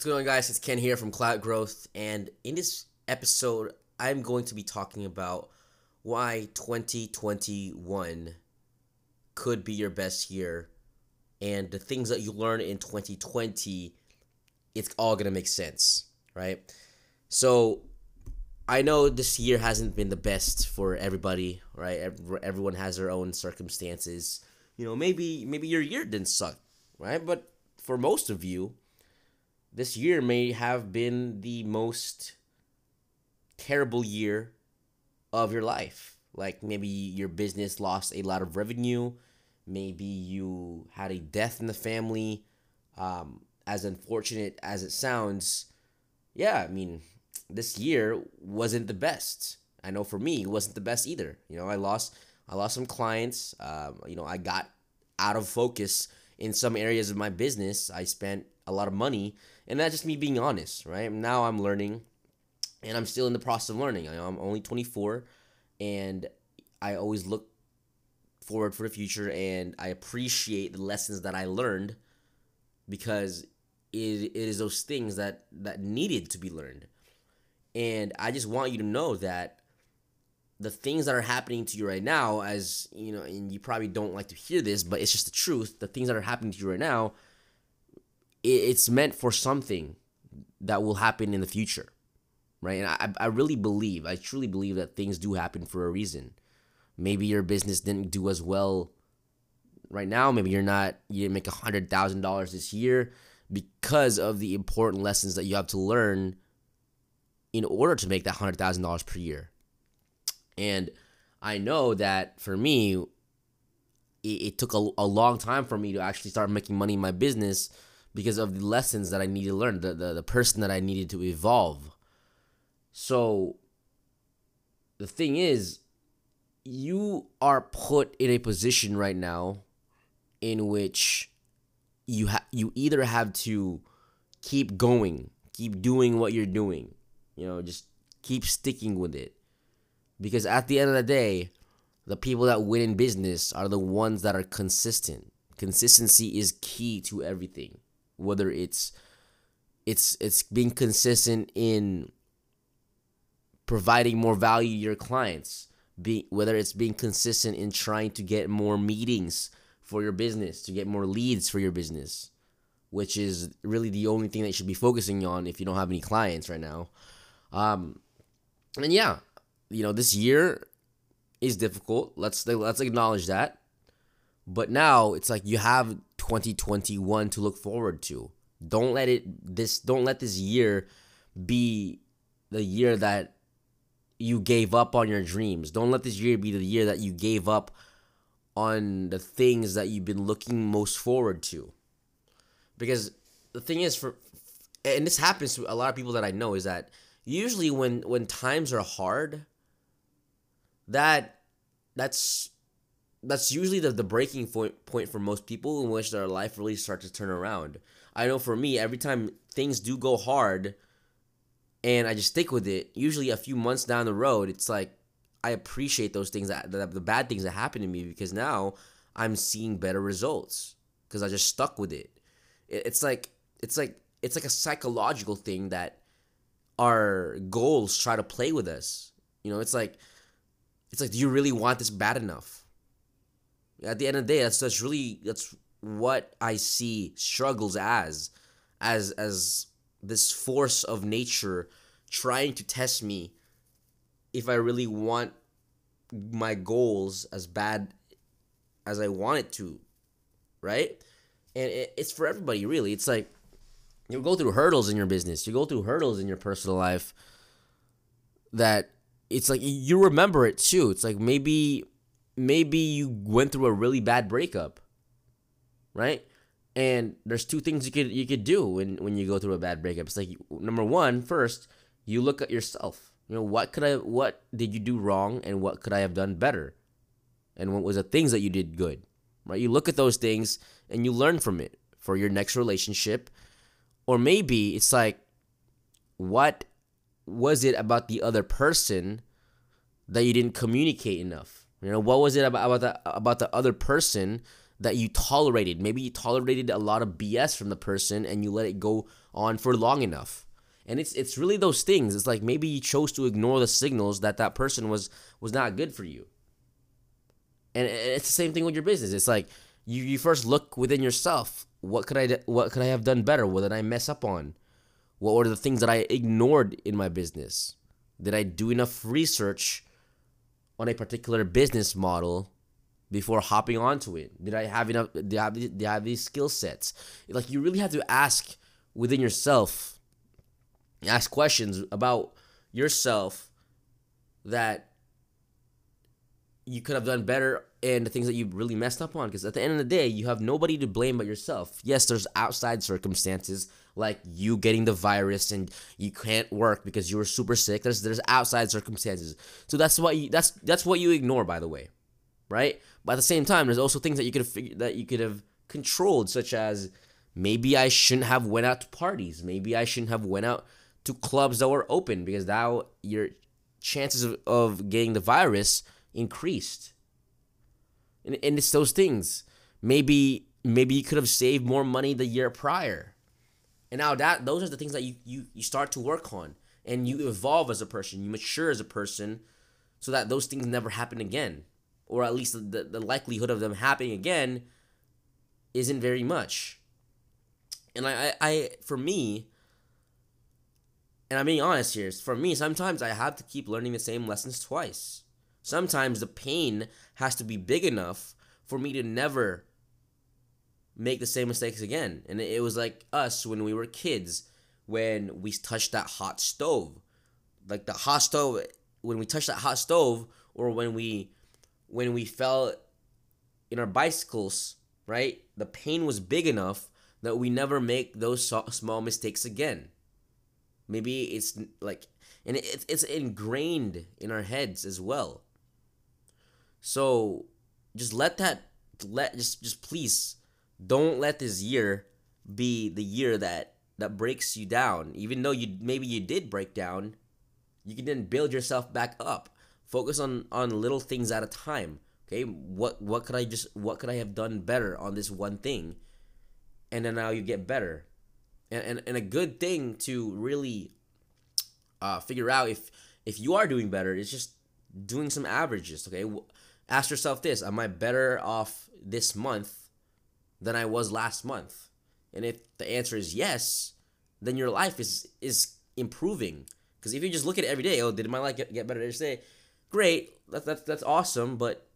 What's going on, guys? It's Ken here from Cloud Growth, and in this episode, I'm going to be talking about why 2021 could be your best year and the things that you learn in 2020. It's all gonna make sense, right? So, I know this year hasn't been the best for everybody, right? Everyone has their own circumstances. You know, maybe maybe your year didn't suck, right? But for most of you, this year may have been the most terrible year of your life. Like maybe your business lost a lot of revenue, maybe you had a death in the family. Um, as unfortunate as it sounds, yeah, I mean, this year wasn't the best. I know for me, it wasn't the best either. You know, I lost I lost some clients. Um, you know, I got out of focus in some areas of my business. I spent a lot of money, and that's just me being honest, right? Now I'm learning, and I'm still in the process of learning. I I'm only 24, and I always look forward for the future, and I appreciate the lessons that I learned because it, it is those things that that needed to be learned, and I just want you to know that the things that are happening to you right now, as you know, and you probably don't like to hear this, but it's just the truth. The things that are happening to you right now, it's meant for something that will happen in the future, right? And I, I really believe, I truly believe that things do happen for a reason. Maybe your business didn't do as well right now. Maybe you're not, you didn't make a hundred thousand dollars this year because of the important lessons that you have to learn in order to make that hundred thousand dollars per year and I know that for me, it, it took a, a long time for me to actually start making money in my business because of the lessons that I needed to learn, the, the, the person that I needed to evolve. So the thing is, you are put in a position right now in which you ha- you either have to keep going, keep doing what you're doing, you know, just keep sticking with it, because at the end of the day, the people that win in business are the ones that are consistent. Consistency is key to everything. Whether it's it's it's being consistent in providing more value to your clients, be whether it's being consistent in trying to get more meetings for your business, to get more leads for your business, which is really the only thing that you should be focusing on if you don't have any clients right now. Um, and yeah, you know, this year is difficult. Let's let's acknowledge that. But now it's like you have 2021 to look forward to. Don't let it this don't let this year be the year that you gave up on your dreams. Don't let this year be the year that you gave up on the things that you've been looking most forward to. Because the thing is for and this happens to a lot of people that I know is that usually when when times are hard, that that's that's usually the, the breaking point point for most people in which their life really starts to turn around. I know for me, every time things do go hard and I just stick with it, usually a few months down the road, it's like I appreciate those things that the, the bad things that happen to me because now I'm seeing better results because I just stuck with it. it. It's like it's like it's like a psychological thing that our goals try to play with us. You know, it's like it's like, do you really want this bad enough? At the end of the day, that's that's really that's what I see struggles as, as as this force of nature trying to test me if I really want my goals as bad as I want it to, right? And it's for everybody, really. It's like you go through hurdles in your business, you go through hurdles in your personal life that it's like you remember it too. It's like maybe maybe you went through a really bad breakup, right? And there's two things you could you could do when when you go through a bad breakup. It's like number one, first you look at yourself. You know what could I what did you do wrong and what could I have done better, and what was the things that you did good, right? You look at those things and you learn from it for your next relationship, or maybe it's like what was it about the other person that you didn't communicate enough? You know, what was it about about the about the other person that you tolerated. Maybe you tolerated a lot of BS from the person and you let it go on for long enough. And it's it's really those things. It's like maybe you chose to ignore the signals that that person was was not good for you. And it's the same thing with your business. It's like you you first look within yourself. What could I what could I have done better? What did I mess up on? What were the things that I ignored in my business? Did I do enough research on a particular business model before hopping onto it? Did I have enough? Did I have, I have these skill sets? Like you really have to ask within yourself, ask questions about yourself that you could have done better and the things that you really messed up on. Because at the end of the day, you have nobody to blame but yourself. Yes, there's outside circumstances like you getting the virus and you can't work because you were super sick. There's there's outside circumstances. So that's what you, that's that's what you ignore, by the way, right? But at the same time, there's also things that you could have that you could have controlled, such as maybe I shouldn't have went out to parties. Maybe I shouldn't have went out to clubs that were open because now your chances of, of getting the virus increased. And, and it's those things. Maybe maybe you could have saved more money the year prior. And now that those are the things that you, you, you start to work on and you evolve as a person, you mature as a person so that those things never happen again. Or at least the, the likelihood of them happening again isn't very much. And I, I, I for me, and I'm being honest here, for me, sometimes I have to keep learning the same lessons twice. Sometimes the pain has to be big enough for me to never make the same mistakes again. And it was like us when we were kids when we touched that hot stove. Like the hot stove when we touched that hot stove or when we when we fell in our bicycles, right? The pain was big enough that we never make those small mistakes again. Maybe it's like and it's it's ingrained in our heads as well. So just let that let just just please don't let this year be the year that that breaks you down. Even though you maybe you did break down, you can then build yourself back up. Focus on on little things at a time. Okay, what what could I just what could I have done better on this one thing, and then now you get better, and and, and a good thing to really uh, figure out if if you are doing better is just doing some averages. Okay, ask yourself this: Am I better off this month than I was last month? And if the answer is yes, then your life is is improving. Because if you just look at it every day, oh, did my life get, get better every day? Great, that's that's that's awesome. But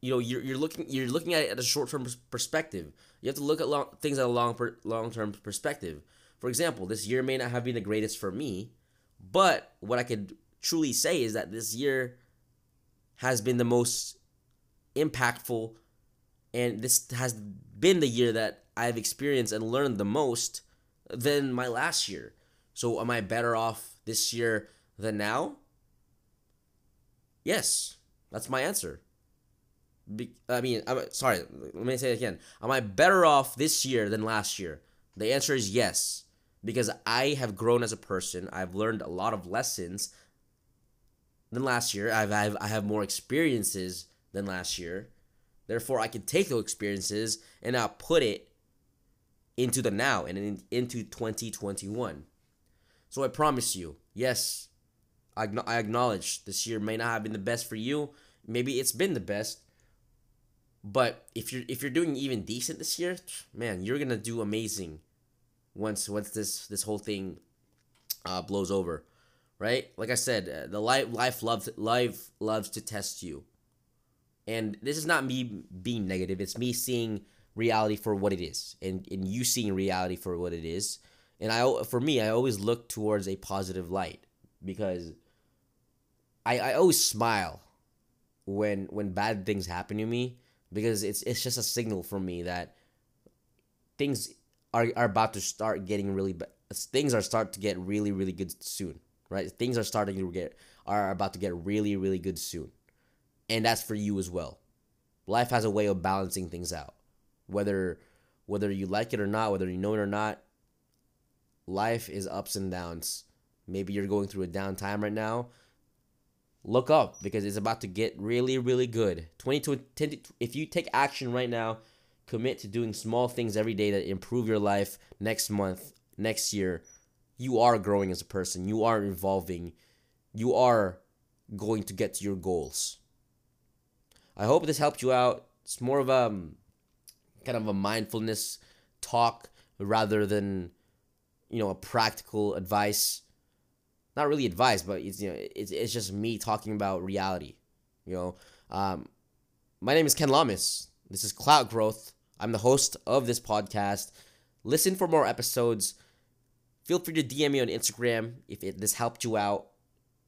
you know, you're, you're looking you're looking at it at a short term perspective. You have to look at long, things at a long per, long term perspective. For example, this year may not have been the greatest for me, but what I could truly say is that this year has been the most impactful and this has been the year that I've experienced and learned the most than my last year. So am I better off this year than now? Yes, that's my answer. Be- I mean, I'm sorry. Let me say it again. Am I better off this year than last year? The answer is yes, because I have grown as a person. I've learned a lot of lessons than last year. I've, I've I have more experiences than last year. Therefore, I can take those experiences and now put it into the now and in, into 2021. So I promise you, yes, I, I acknowledge this year may not have been the best for you. Maybe it's been the best. But if you're if you're doing even decent this year, man, you're gonna do amazing once once this this whole thing uh, blows over, right? Like I said, uh, the life life loves life loves to test you. And this is not me being negative, it's me seeing reality for what it is and, and you seeing reality for what it is. And I for me, I always look towards a positive light because I, I always smile when when bad things happen to me because it's it's just a signal for me that things are, are about to start getting really. Things are start to get really really good soon, right? Things are starting to get are about to get really really good soon and that's for you as well. Life has a way of balancing things out. Whether whether you like it or not, whether you know it or not, life is ups and downs. Maybe you're going through a down time right now. Look up because it's about to get really really good. 2020 if you take action right now, commit to doing small things every day that improve your life next month, next year, you are growing as a person. You are evolving. You are going to get to your goals. I hope this helped you out. It's more of a um, kind of a mindfulness talk rather than you know a practical advice. Not really advice, but it's you know it's, it's just me talking about reality. You know, um, my name is Ken Llamas. This is Cloud Growth. I'm the host of this podcast. Listen for more episodes. Feel free to DM me on Instagram if it, this helped you out.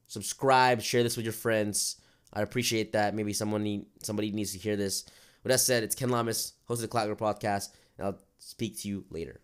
Subscribe, share this with your friends. I appreciate that. Maybe someone need, somebody needs to hear this. With that said, it's Ken Llamas, host of the Clout podcast, and I'll speak to you later.